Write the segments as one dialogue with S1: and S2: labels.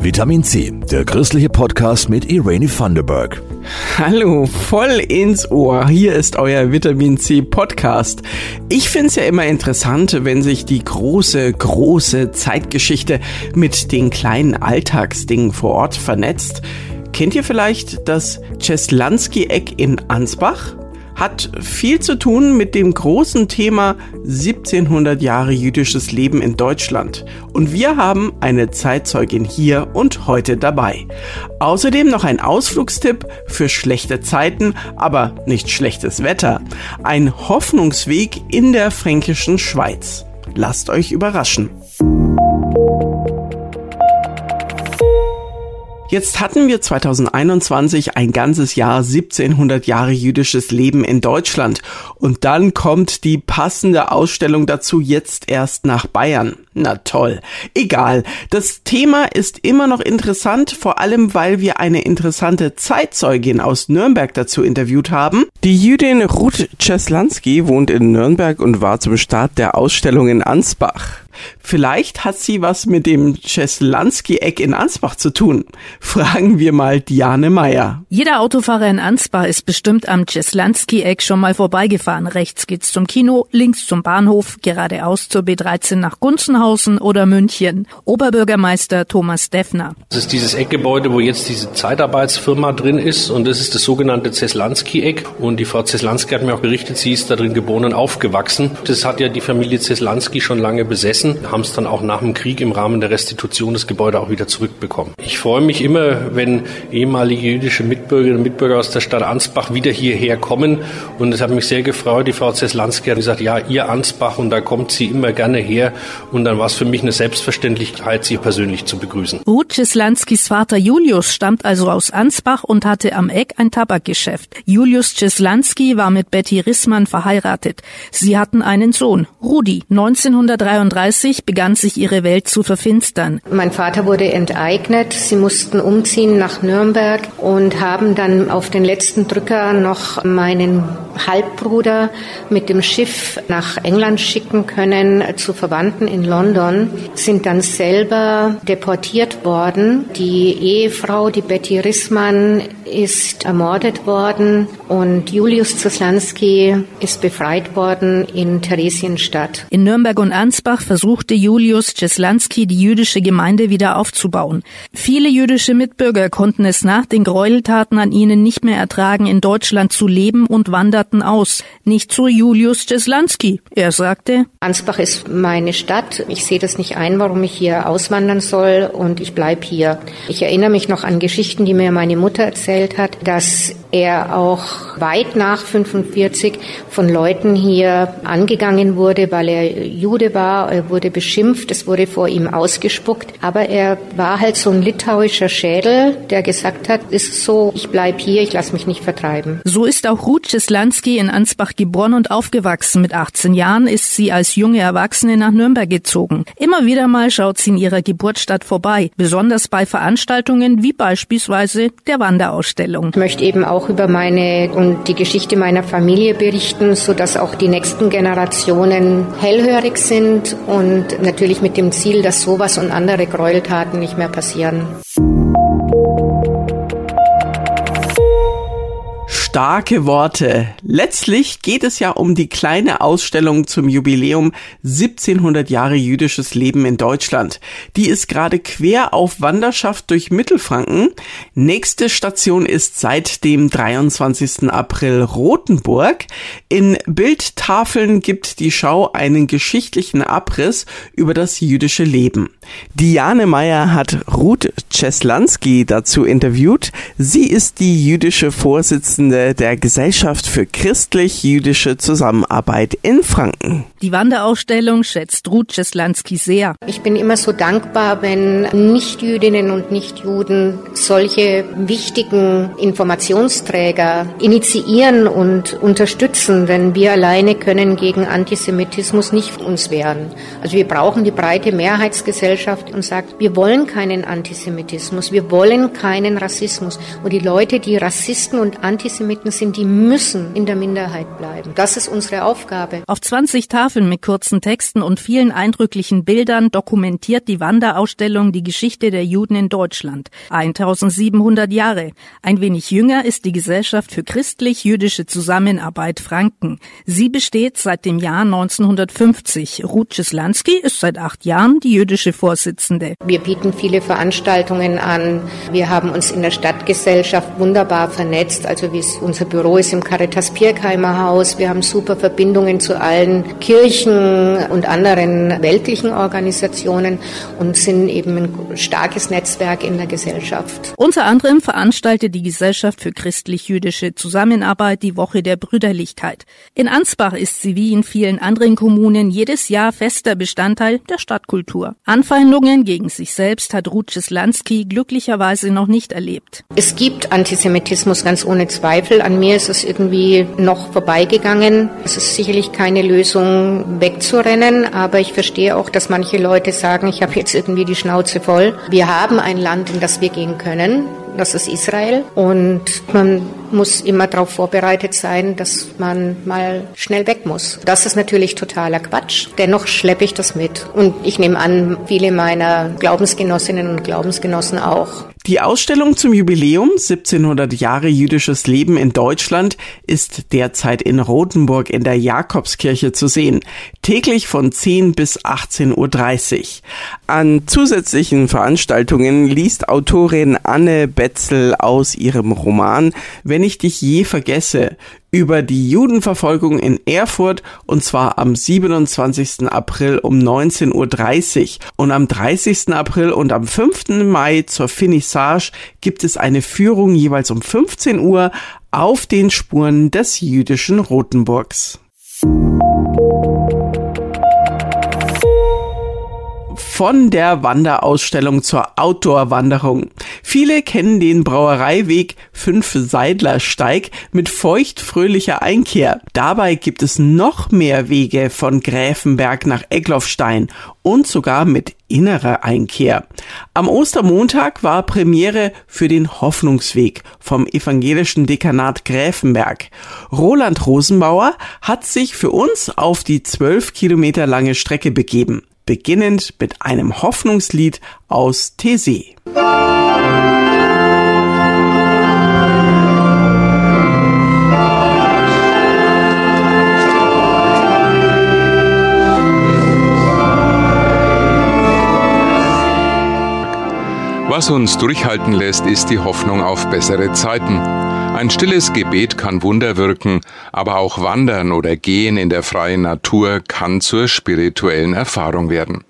S1: Vitamin C, der christliche Podcast mit Irene Thunderberg.
S2: Hallo, voll ins Ohr. Hier ist euer Vitamin C Podcast. Ich find's ja immer interessant, wenn sich die große, große Zeitgeschichte mit den kleinen Alltagsdingen vor Ort vernetzt. Kennt ihr vielleicht das Czeslansky-Eck in Ansbach? Hat viel zu tun mit dem großen Thema 1700 Jahre jüdisches Leben in Deutschland. Und wir haben eine Zeitzeugin hier und heute dabei. Außerdem noch ein Ausflugstipp für schlechte Zeiten, aber nicht schlechtes Wetter. Ein Hoffnungsweg in der fränkischen Schweiz. Lasst euch überraschen. Jetzt hatten wir 2021 ein ganzes Jahr 1700 Jahre jüdisches Leben in Deutschland und dann kommt die passende Ausstellung dazu jetzt erst nach Bayern. Na toll. Egal. Das Thema ist immer noch interessant, vor allem weil wir eine interessante Zeitzeugin aus Nürnberg dazu interviewt haben. Die Jüdin Ruth Czeslanski wohnt in Nürnberg und war zum Start der Ausstellung in Ansbach. Vielleicht hat sie was mit dem Czeslansky-Eck in Ansbach zu tun. Fragen wir mal Diane Meyer.
S3: Jeder Autofahrer in Ansbach ist bestimmt am Czeslansky-Eck schon mal vorbeigefahren. Rechts geht's zum Kino, links zum Bahnhof, geradeaus zur B13 nach Gunzenhausen oder München. Oberbürgermeister Thomas Deffner.
S4: Das ist dieses Eckgebäude, wo jetzt diese Zeitarbeitsfirma drin ist und das ist das sogenannte Czeslansky-Eck. Und die Frau Czeslansky hat mir auch berichtet, sie ist da drin geboren und aufgewachsen. Das hat ja die Familie Czeslansky schon lange besessen Grenzen, haben es dann auch nach dem Krieg im Rahmen der Restitution des Gebäudes auch wieder zurückbekommen. Ich freue mich immer, wenn ehemalige jüdische Mitbürgerinnen und Mitbürger aus der Stadt Ansbach wieder hierher kommen. Und es hat mich sehr gefreut. Die Frau Zeslanski hat gesagt, ja, ihr Ansbach und da kommt sie immer gerne her. Und dann war es für mich eine Selbstverständlichkeit, sie persönlich zu begrüßen.
S3: Ruth Ceslanskis Vater Julius stammt also aus Ansbach und hatte am Eck ein Tabakgeschäft. Julius Ceslanski war mit Betty Rissmann verheiratet. Sie hatten einen Sohn, Rudi. 1933 1990 begann sich ihre Welt zu verfinstern.
S5: Mein Vater wurde enteignet. Sie mussten umziehen nach Nürnberg und haben dann auf den letzten Drücker noch meinen Halbbruder mit dem Schiff nach England schicken können zu Verwandten in London, sind dann selber deportiert worden. Die Ehefrau, die Betty Rissmann, ist ermordet worden und Julius Zaslanski ist befreit worden in Theresienstadt.
S3: In Nürnberg und Ansbach versuchte Julius Czeslanski die jüdische Gemeinde wieder aufzubauen. Viele jüdische Mitbürger konnten es nach den Gräueltaten an ihnen nicht mehr ertragen, in Deutschland zu leben und wanderten aus. Nicht so Julius Czeslanski. Er sagte,
S5: Ansbach ist meine Stadt. Ich sehe das nicht ein, warum ich hier auswandern soll und ich bleibe hier. Ich erinnere mich noch an Geschichten, die mir meine Mutter erzählt hat, dass er auch weit nach 45 von Leuten hier angegangen wurde, weil er Jude war. Er wurde beschimpft, es wurde vor ihm ausgespuckt. Aber er war halt so ein litauischer Schädel, der gesagt hat, ist so, ich bleib hier, ich lasse mich nicht vertreiben.
S3: So ist auch Ruth Czeslansky in Ansbach geboren und aufgewachsen. Mit 18 Jahren ist sie als junge Erwachsene nach Nürnberg gezogen. Immer wieder mal schaut sie in ihrer Geburtsstadt vorbei, besonders bei Veranstaltungen wie beispielsweise der Wanderausstellung.
S5: Ich möchte eben auch über meine und die Geschichte meiner Familie berichten, so dass auch die nächsten Generationen hellhörig sind und natürlich mit dem Ziel, dass sowas und andere Gräueltaten nicht mehr passieren.
S2: Starke Worte. Letztlich geht es ja um die kleine Ausstellung zum Jubiläum 1700 Jahre jüdisches Leben in Deutschland. Die ist gerade quer auf Wanderschaft durch Mittelfranken. Nächste Station ist seit dem 23. April Rothenburg. In Bildtafeln gibt die Schau einen geschichtlichen Abriss über das jüdische Leben. Diane Meyer hat Ruth Czeslansky dazu interviewt. Sie ist die jüdische Vorsitzende der Gesellschaft für christlich-jüdische Zusammenarbeit in Franken.
S3: Die Wanderausstellung schätzt Ruth Czeslansky sehr.
S5: Ich bin immer so dankbar, wenn Nichtjüdinnen und Nichtjuden solche wichtigen Informationsträger initiieren und unterstützen, denn wir alleine können gegen Antisemitismus nicht uns wehren. Also wir brauchen die breite Mehrheitsgesellschaft und sagt, wir wollen keinen Antisemitismus, wir wollen keinen Rassismus. Und die Leute, die Rassisten und Antisemiten sind, die müssen in der Minderheit bleiben. Das ist unsere Aufgabe.
S3: Auf 20 Tagen Tafeln mit kurzen Texten und vielen eindrücklichen Bildern dokumentiert die Wanderausstellung die Geschichte der Juden in Deutschland. 1700 Jahre. Ein wenig jünger ist die Gesellschaft für christlich-jüdische Zusammenarbeit Franken. Sie besteht seit dem Jahr 1950. Ruth Czeslansky ist seit acht Jahren die jüdische Vorsitzende.
S5: Wir bieten viele Veranstaltungen an. Wir haben uns in der Stadtgesellschaft wunderbar vernetzt. Also wie unser Büro ist im Caritas Pirkheimer Haus. Wir haben super Verbindungen zu allen Kirchen und anderen weltlichen Organisationen und sind eben ein starkes Netzwerk in der Gesellschaft.
S3: Unter anderem veranstaltet die Gesellschaft für christlich-jüdische Zusammenarbeit die Woche der Brüderlichkeit. In Ansbach ist sie wie in vielen anderen Kommunen jedes Jahr fester Bestandteil der Stadtkultur. Anfeindungen gegen sich selbst hat Ruth Lansky glücklicherweise noch nicht erlebt.
S5: Es gibt Antisemitismus ganz ohne Zweifel. An mir ist es irgendwie noch vorbeigegangen. Es ist sicherlich keine Lösung wegzurennen, aber ich verstehe auch, dass manche Leute sagen, ich habe jetzt irgendwie die Schnauze voll. Wir haben ein Land, in das wir gehen können das ist Israel. Und man muss immer darauf vorbereitet sein, dass man mal schnell weg muss. Das ist natürlich totaler Quatsch. Dennoch schleppe ich das mit. Und ich nehme an, viele meiner Glaubensgenossinnen und Glaubensgenossen auch.
S2: Die Ausstellung zum Jubiläum 1700 Jahre jüdisches Leben in Deutschland ist derzeit in Rothenburg in der Jakobskirche zu sehen. Täglich von 10 bis 18.30 Uhr. An zusätzlichen Veranstaltungen liest Autorin Anne Betzel aus ihrem Roman Wenn ich dich je vergesse über die Judenverfolgung in Erfurt und zwar am 27. April um 19.30 Uhr und am 30. April und am 5. Mai zur Finissage gibt es eine Führung jeweils um 15 Uhr auf den Spuren des jüdischen Rotenburgs. Von der Wanderausstellung zur Outdoor-Wanderung. Viele kennen den Brauereiweg Fünf Seidlersteig mit feuchtfröhlicher Einkehr. Dabei gibt es noch mehr Wege von Gräfenberg nach Egloffstein und sogar mit innerer Einkehr. Am Ostermontag war Premiere für den Hoffnungsweg vom evangelischen Dekanat Gräfenberg. Roland Rosenbauer hat sich für uns auf die zwölf Kilometer lange Strecke begeben beginnend mit einem Hoffnungslied aus Tese.
S6: Was uns durchhalten lässt, ist die Hoffnung auf bessere Zeiten. Ein stilles Gebet kann Wunder wirken, aber auch Wandern oder Gehen in der freien Natur kann zur spirituellen Erfahrung werden.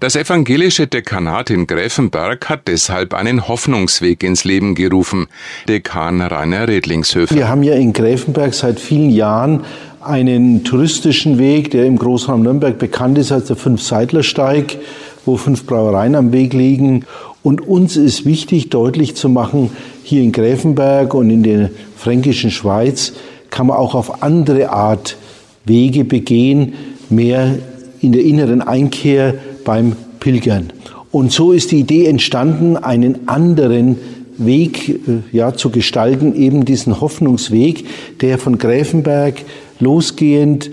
S6: Das evangelische Dekanat in Gräfenberg hat deshalb einen Hoffnungsweg ins Leben gerufen. Dekan Rainer Redlingshöfer.
S7: Wir haben ja in Gräfenberg seit vielen Jahren einen touristischen Weg, der im Großraum Nürnberg bekannt ist als der Fünf-Seidler-Steig, wo fünf Brauereien am Weg liegen. Und uns ist wichtig, deutlich zu machen, hier in Gräfenberg und in der fränkischen Schweiz kann man auch auf andere Art Wege begehen, mehr in der inneren Einkehr beim Pilgern. Und so ist die Idee entstanden, einen anderen Weg äh, ja, zu gestalten, eben diesen Hoffnungsweg, der von Gräfenberg losgehend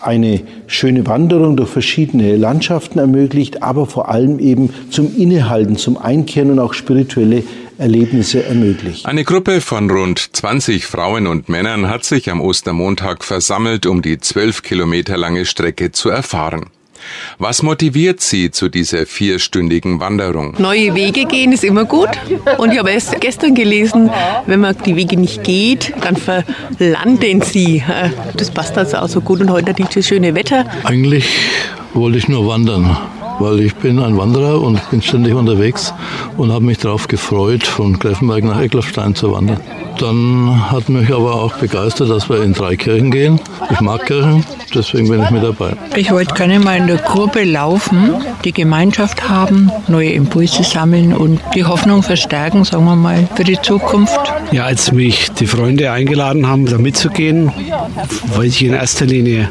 S7: eine schöne Wanderung durch verschiedene Landschaften ermöglicht, aber vor allem eben zum Innehalten, zum Einkehren und auch spirituelle Erlebnisse ermöglicht.
S6: Eine Gruppe von rund 20 Frauen und Männern hat sich am Ostermontag versammelt, um die zwölf Kilometer lange Strecke zu erfahren. Was motiviert Sie zu dieser vierstündigen Wanderung?
S8: Neue Wege gehen ist immer gut. Und ich habe erst gestern gelesen, wenn man die Wege nicht geht, dann verlanden sie. Das passt also auch so gut. Und heute dieses schöne Wetter.
S9: Eigentlich wollte ich nur wandern weil ich bin ein Wanderer und bin ständig unterwegs und habe mich darauf gefreut, von Greffenberg nach Eckloffstein zu wandern. Dann hat mich aber auch begeistert, dass wir in drei Kirchen gehen. Ich mag Kirchen, deswegen bin ich mit dabei.
S10: Ich wollte gerne mal in der Gruppe laufen, die Gemeinschaft haben, neue Impulse sammeln und die Hoffnung verstärken, sagen wir mal, für die Zukunft.
S11: Ja, als mich die Freunde eingeladen haben, da mitzugehen, wollte ich in erster Linie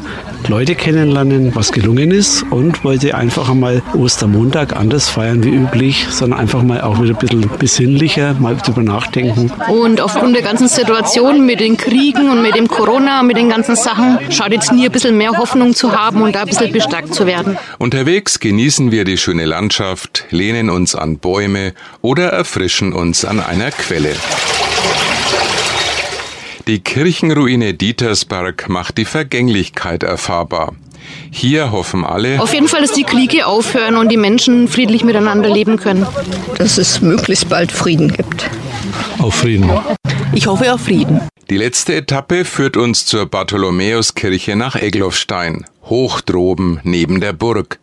S11: Leute kennenlernen, was gelungen ist und wollte einfach einmal Ostermontag anders feiern wie üblich, sondern einfach mal auch wieder ein bisschen besinnlicher, mal drüber nachdenken.
S12: Und aufgrund der ganzen Situation mit den Kriegen und mit dem Corona, mit den ganzen Sachen, schaut jetzt nie ein bisschen mehr Hoffnung zu haben und da ein bisschen bestärkt zu werden.
S6: Unterwegs genießen wir die schöne Landschaft, lehnen uns an Bäume oder erfrischen uns an einer Quelle. Die Kirchenruine Dietersberg macht die Vergänglichkeit erfahrbar. Hier hoffen alle.
S12: Auf jeden Fall, dass die Kriege aufhören und die Menschen friedlich miteinander leben können.
S13: Dass es möglichst bald Frieden gibt.
S9: Auf Frieden.
S8: Ich hoffe auf Frieden.
S6: Die letzte Etappe führt uns zur Bartholomäuskirche nach Egloffstein, hoch droben neben der Burg.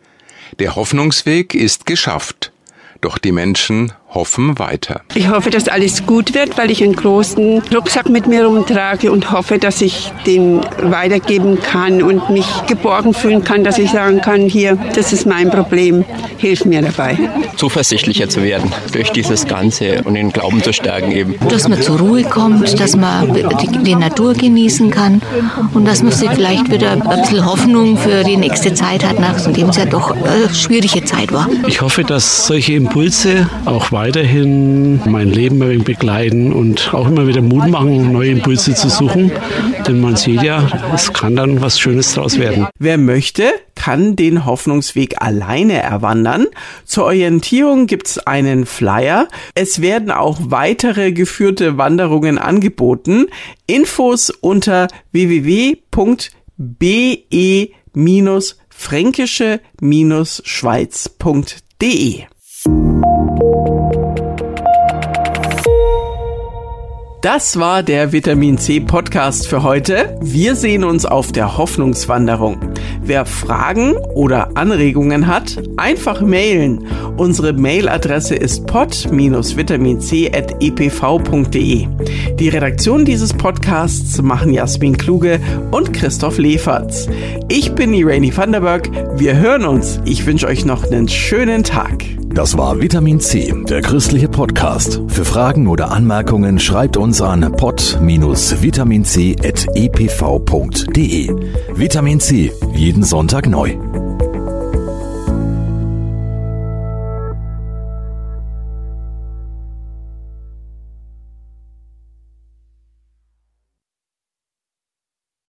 S6: Der Hoffnungsweg ist geschafft. Doch die Menschen hoffen weiter.
S14: Ich hoffe, dass alles gut wird, weil ich einen großen Rucksack mit mir rumtrage und hoffe, dass ich den weitergeben kann und mich geborgen fühlen kann, dass ich sagen kann, hier, das ist mein Problem, hilf mir dabei.
S15: Zuversichtlicher zu werden durch dieses Ganze und den Glauben zu stärken eben.
S16: Dass man zur Ruhe kommt, dass man die, die Natur genießen kann und dass man sich vielleicht wieder ein bisschen Hoffnung für die nächste Zeit hat, nachdem es ja doch eine schwierige Zeit war.
S11: Ich hoffe, dass solche Impulse auch weiterhin mein Leben begleiten und auch immer wieder Mut machen, neue Impulse zu suchen. Denn man sieht ja, es kann dann was Schönes draus werden.
S2: Wer möchte, kann den Hoffnungsweg alleine erwandern. Zur Orientierung gibt's einen Flyer. Es werden auch weitere geführte Wanderungen angeboten. Infos unter www.be-fränkische-schweiz.de. Das war der Vitamin C Podcast für heute. Wir sehen uns auf der Hoffnungswanderung. Wer Fragen oder Anregungen hat, einfach mailen. Unsere Mailadresse ist pod-vitaminc.epv.de. Die Redaktion dieses Podcasts machen Jasmin Kluge und Christoph Leferz. Ich bin Irene Vanderberg. Wir hören uns. Ich wünsche euch noch einen schönen Tag.
S1: Das war Vitamin C, der christliche Podcast. Für Fragen oder Anmerkungen schreibt uns an pod-vitaminc.epv.de. Vitamin C, jeden Sonntag neu.